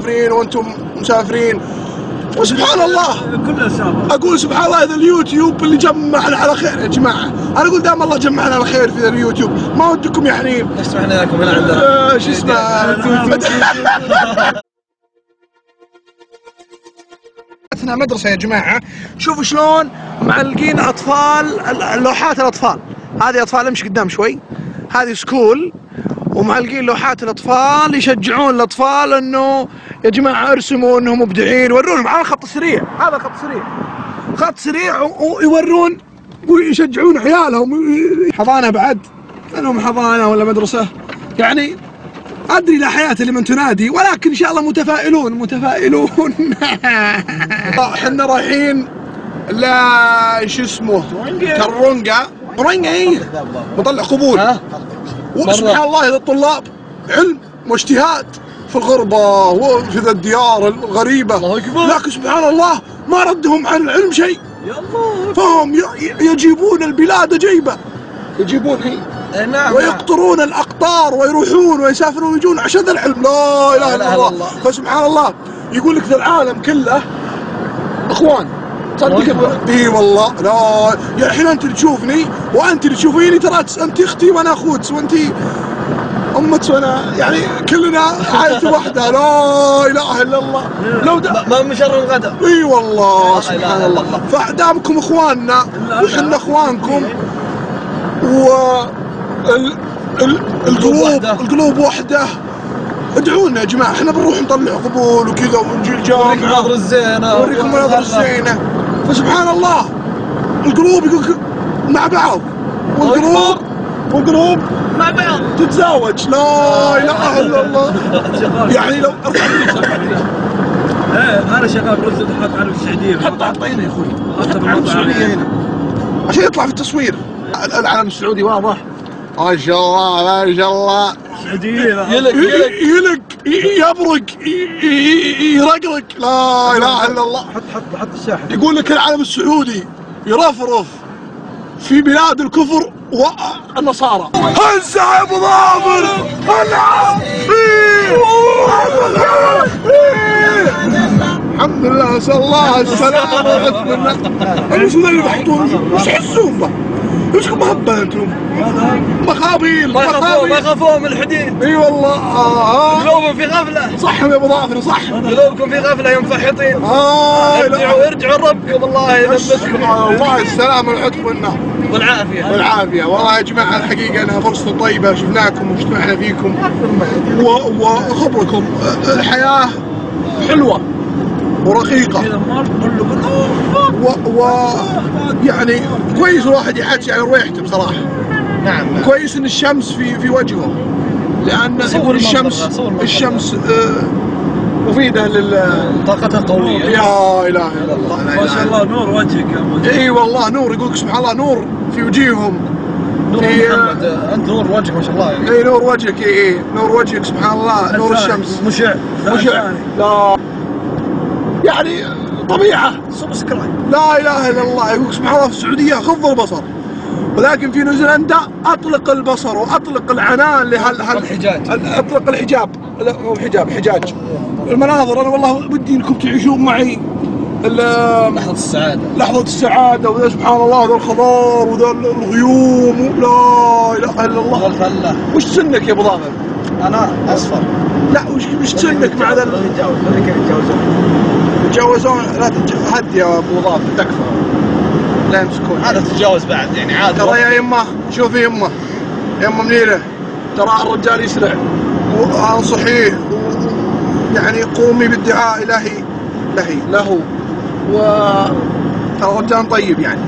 مسافرين وأنتم مسافرين. وسبحان الله سابق أقول سبحان الله هذا اليوتيوب اللي جمعنا على خير يا جماعة. أنا أقول دام الله جمعنا على خير في اليوتيوب ما ودكم يعني. إيش سمحنا لكم هنا عندنا. آه، شو اسمه؟ عندنا مدرسة يا جماعة. شوفوا شلون معلقين أطفال لوحات الأطفال. هذه أطفال أمشي قدام شوي. هذه school. ومعلقين لوحات الأطفال يشجعون الأطفال أنه يا جماعة ارسموا أنهم مبدعين يورونهم على خط سريع هذا خط سريع. خط سريع ويورون ويشجعون عيالهم حضانة بعد. لهم حضانة ولا مدرسة؟ يعني أدري لا حياة لمن تنادي ولكن إن شاء الله متفائلون متفائلون. إحنا رايحين لا شو اسمه؟ كرونجا كرونجا اي مطلع قبول. وسبحان الله هذا الطلاب علم واجتهاد في الغربة وفي ذا الديار الغريبة. الله أكبر. لكن سبحان الله ما ردهم عن العلم شيء. فهم يجيبون البلاد جيبة. يجيبون هي. نعم نعم. ويقطرون الأقطار ويروحون ويسافرون ويجون عشان ذا العلم. لا إله إلا الله. فسبحان الله. يقول لك ذا العالم كله إخوان صدق إي والله. لا يا الحين أنت اللي تشوفني وأنت اللي تشوفيني ترى انت أختي وأنا أخوك وأنت أمك وأنا يعني كلنا عائلة واحدة. لا إله إلا الله. لو د... ما- ما مشر الغداء إي والله. سبحان الله. فدامكم إخواننا. وحنا إخوانكم. و ال... ال... القلوب. القلوب وحده ادعونا يا جماعة. إحنا بنروح نطلع قبول وكذا ونجي الجامعة. المناظر الزينة. ونوريكم المناظر الزينة. فسبحان الله القلوب يقول لك مع بعض. والقلوب والقلوب مع بعض. تتزاوج. لا إله إلا الله. يعني لو ارفع إيه أنا شغال. برز حاط على السعودية. حط حطينا يا أخوي. حط العلم السعودية هنا. عشان يطلع في التصوير. العلم السعودي واضح. ما شاء الله ما شاء الله. يلك يلك يلق يبرق يرقرق لا اله الا الله حط حط حط الشاحن يقول لك العلم السعودي يرفرف في بلاد الكفر والنصارى يا ابو ظافر العب الحمد لله نسال الله السلامة والعافية الله إيش ذا اللي محطون وش يحسون إيش مهبة أنتم؟ مخابيل ما يخافون ما مخابيل. يخافون من الحديد. إي والله آه آه. قلوبهم في غفلة. صح يا أبو ظافر صح. قلوبكم في غفلة يوم فحطين آه ارجعوا ارجعوا لربكم الله يلبسكم الله السلامة والعتق والنعم والعافية. والعافية. والله يا جماعة الحقيقة إنها فرصة طيبة شفناكم واجتمعنا فيكم. وخبركم الحياة حلوة. ورقيقة. و, و يعني كويس الواحد يحكي على ريحته بصراحة نعم. كويس إن الشمس في في وجهه. لأن الشمس. الشمس آه، مفيدة لل طاقتها قوية يا إله إلا الله ما شاء الله نور وجهك يا ابو إي والله نور يقول سبحان الله نور في وجيههم. نور محمد أنت نور وجهك ما شاء الله يعني. إي نور وجهك إي إي نور وجهك سبحان الله نور الشمس. مشع مشع. لا. يعني طبيعة. لا إله إلا الله. يقول سبحان الله في السعودية غض البصر. ولكن في نيوزيلندا أطلق البصر وأطلق العنان لهال هال الحجاج. أطلق الحجاب. لا مو الحجاب حجاج. المناظر أنا والله ودي إنكم تعيشون معي لحظة السعادة. لحظة السعادة وذا سبحان الله ذا الخضار وذا الغيوم. لا إله إلا الله. والفلة وش سنك يا أبو ظافر؟ أنا أصفر. لا وش وش سنك مع ذا يتجاوزون لا تتج... هد يا أبو ظافر تكفى. لا يمسكون. هذا تتجاوز بعد يعني عادي ترى يا يمه شوفي يمه يمه منيره ترى الرجال يسرع. وانصحيه يعني قومي بالدعاء الهي لهي له و ترى رجال طيب يعني.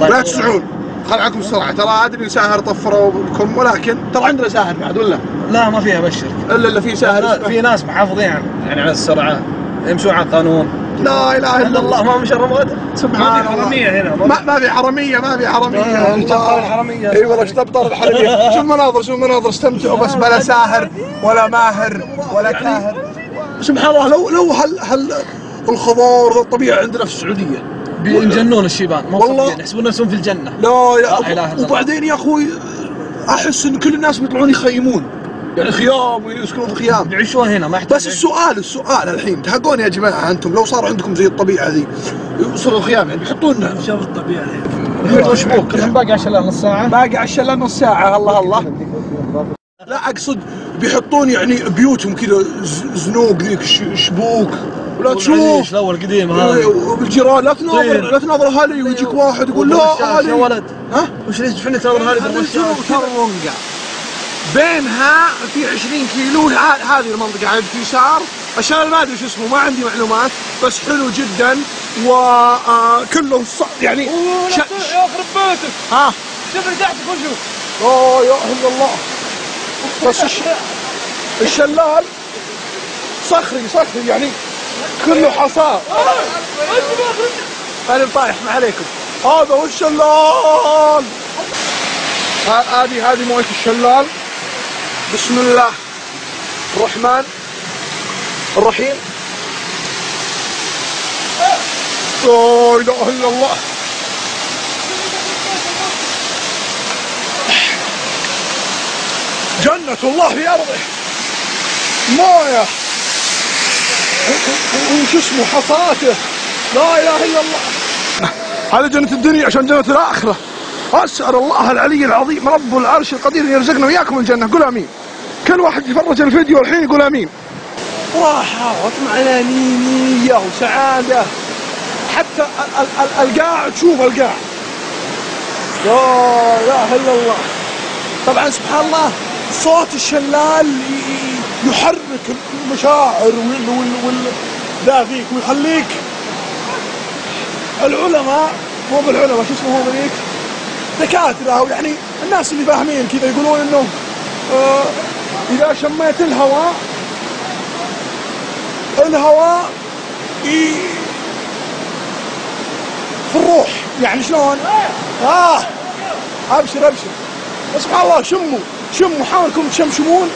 لا يطول تسرعون خل عنكم السرعه ترى أدري ساهر طفروا بكم ولكن ترى عندنا ساهر بعد ولا؟ لا ما فيها بشر. إلا إلا في ساهر في ناس محافظين يعني على السرعة يمشون على القانون. لا إله إلا الا الله ما مشرب غدا سبحان الله. هنا ما ما في. حرميه ما في حرميه الله. اشتبطر الحرمية. إي والله اشتبطر الحرميه شوف المناظر شوف المناظر استمتعوا بس بلا ساهر ولا ماهر ولا كاهر سبحان الله لو لو هل هل الخضار والطبيعه عندنا في السعودية. بينجنون الشيبان ما والله. يحسبون نفسهم في الجنة. لا لا إله إلا يا الله. وبعدين يا أخوي أحس إن كل الناس بيطلعون يخيمون. يعني خيام ويسكنون في خيام. يعيشون هنا ما يحتاج بس السؤال السؤال الحين تحقون يا جماعة أنتم؟ لو صار عندكم زي الطبيعة ذي يوصلوا خيام يعني بيحطون شوف الطبيعة بيحطون شبوك كلهم باقي عشان نص ساعة. باقي على الشلال نص ساعة. الله الله. لا أقصد بيحطون يعني بيوتهم كذا زنوق ذيك شبوك. ولا تشوف. الأول القديم إيه، هذا وبالجيران. لا تناظر. لا تناظر أهالي ويجيك واحد يقول لا اهالي يا ولد. ها؟ وش ليش هذا بالرشاش شوف ترونقة بينها في 20 كيلو. هذه المنطقة عند في يسار الشلال ما أدري شو اسمه ما عندي معلومات بس حلو جدا. وكله يعني ش... يخرب بيتك ها؟ شوف اللي تحتك وشوف لا إله إلا الله. بس الش... الشلال صخري صخري يعني كله حصى. أنا طايح ما عليكم. هذا هو الشلال. هذه هذه موية الشلال. بسم الله الرحمن الرحيم. لا إله إلا الله. جنة الله في أرضه. موية. وش اسمه؟ حصاته. لا إله إلا الله. هذه جنة الدنيا عشان جنة الآخرة. أسأل الله العلي العظيم رب العرش القدير أن يرزقنا وإياكم الجنة. قول آمين. كل واحد يتفرج الفيديو الحين يقول آمين. راحة واطمئنانية وسعادة. حتى ال- ال- ال- القاع تشوف القاع. لا إله إلا الله. طبعا سبحان الله صوت الشلال يحرك المشاعر وال فيك ويخليك. العلماء مو بالعلماء شو اسمه ذيك؟ دكاترة أو يعني الناس اللي فاهمين كذا يقولون إنه آه إذا شميت الهواء الهواء ي- في الروح. يعني شلون؟ آه أبشر أبشر. سبحان الله شموا شموا حاولكم تشمشمون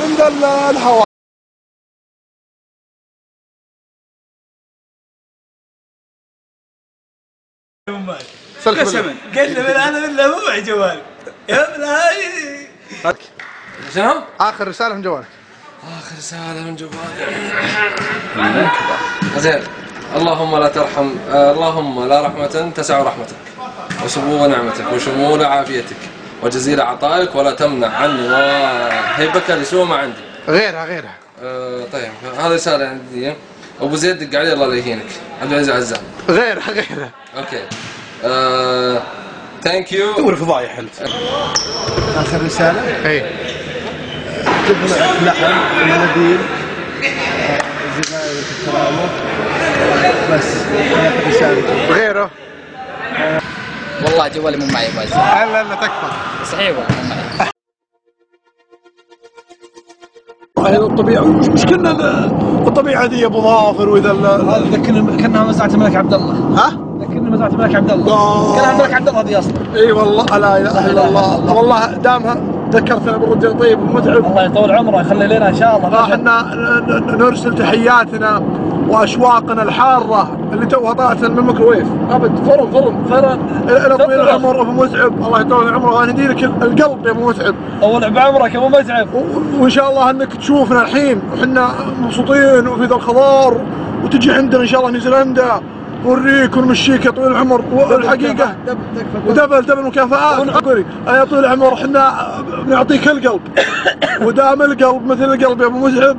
من الهواء. قسما قسما أنا بالله مو معي جوال يا ابن هاي شنو؟ آخر رسالة من جوالك. آخر رسالة من جوالي. زين. اللهم لا ترحم اللهم لا رحمة تسع رحمتك وسمو نعمتك وشمول عافيتك وجزيل عطائك ولا تمنع عني وهبك لسوء ما عندي. غيرها غيرها. آه طيب. هذه رسالة عندي. أبو زيد دق علي الله لا يهينك. عبد العزيز عزام. غيرها غيرها. okay. thank you دور فضايح أنت. آخر رسالة؟ أي. جبنا لحم ومناديل. زبائن الكرامه بس هذه رسالتي غيره. والله جوالي مو معي بايز الا الا تكفى. صحيح والله مو معي. هذا الطبيعه مش كنا ال- الطبيعه ذي يا أبو ظافر وإذا هذا ذكرني كانها مزرعة الملك عبد الله. ها؟ ذكرني مزرعة الملك عبد الله. الله. كانها الملك عبد الله هذه أصلا. إي والله لا إله إلا الله. والله دامها ذكرتنا بالرجل طيب ومتعب الله يطول عمره يخلي لنا إن شاء الله. راح إحنا نرسل تحياتنا وأشواقنا الحارة اللي توها طلعت من الميكروويف. أبد فرن فرن فرن إلى طويل العمر أبو متعب. الله يطول عمره. ويهدي لك القلب يا أبو متعب. طول بعمرك أبو متعب. وإن شاء الله أنك تشوفنا الحين. وحنا مبسوطين وفي ذا الخضار. وتجي عندنا إن شاء الله نيوزيلندا. نوريك ونمشيك يا طويل العمر. والحقيقة و double double مكافآت. يا طويل العمر إحنا بنعطيك القلب. ودام القلب مثل القلب يا أبو متعب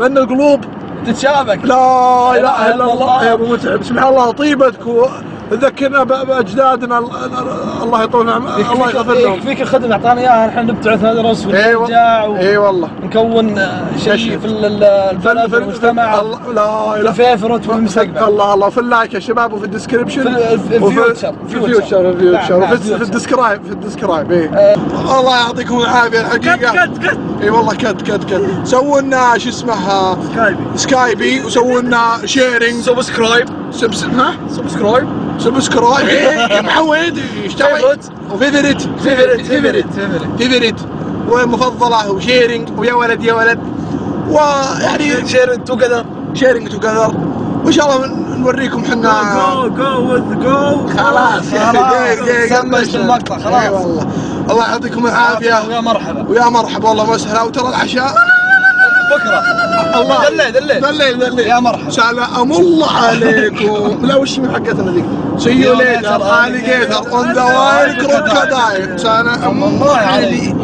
لأن القلوب تتشابك. لا إله إلا الله يا أبو متعب سبحان الله طيبتك وذكرنا ب- باجدادنا ال- ال- الله يطول عم- الله يغفر لهم. فيك الخدمه أعطانا إياها نحن نبتعث ندرس اي ونرجع والله اي والله. ونكون آه، شيء. في ال- ال- البلد والمجتمع الله لا إله. ال favorite والمستقبل الله الله. في ال like يا شباب وفي ال description في ال- في ال future. في ال future ال future. في ال describe في ال describe إيه. آه. الله يعطيكم العافية الحقيقة. كت كت إي والله كت كت كت. سووا لنا شو اسمه سكايبي. سكايبي. وسووا لنا شيرنج سبسكرايب سبس ها؟ سبسكرايب سبسكرايب يا محمد تسوي؟ وفيفرت فيفرت فيفرت فيفرت ومفضلة وشيرنج ويا ولد يا ولد. ويعني شير توجذر شيرنج توجذر وإن شاء الله نوريكم حنا. جو جو وذ جو خلاص. يا خلاص، أخي سمشت المقطع، خلاص. والله الله. يعطيكم العافية. يا مرحبا. ويا مرحبا. والله وسهلا وترى العشاء. بكرة. الله. دليل دليل. دليل يا مرحبا. سلام الله عليكم. لا وش من حقتنا ذيك see you later alligator on the wild crocodile سلام الله عليك.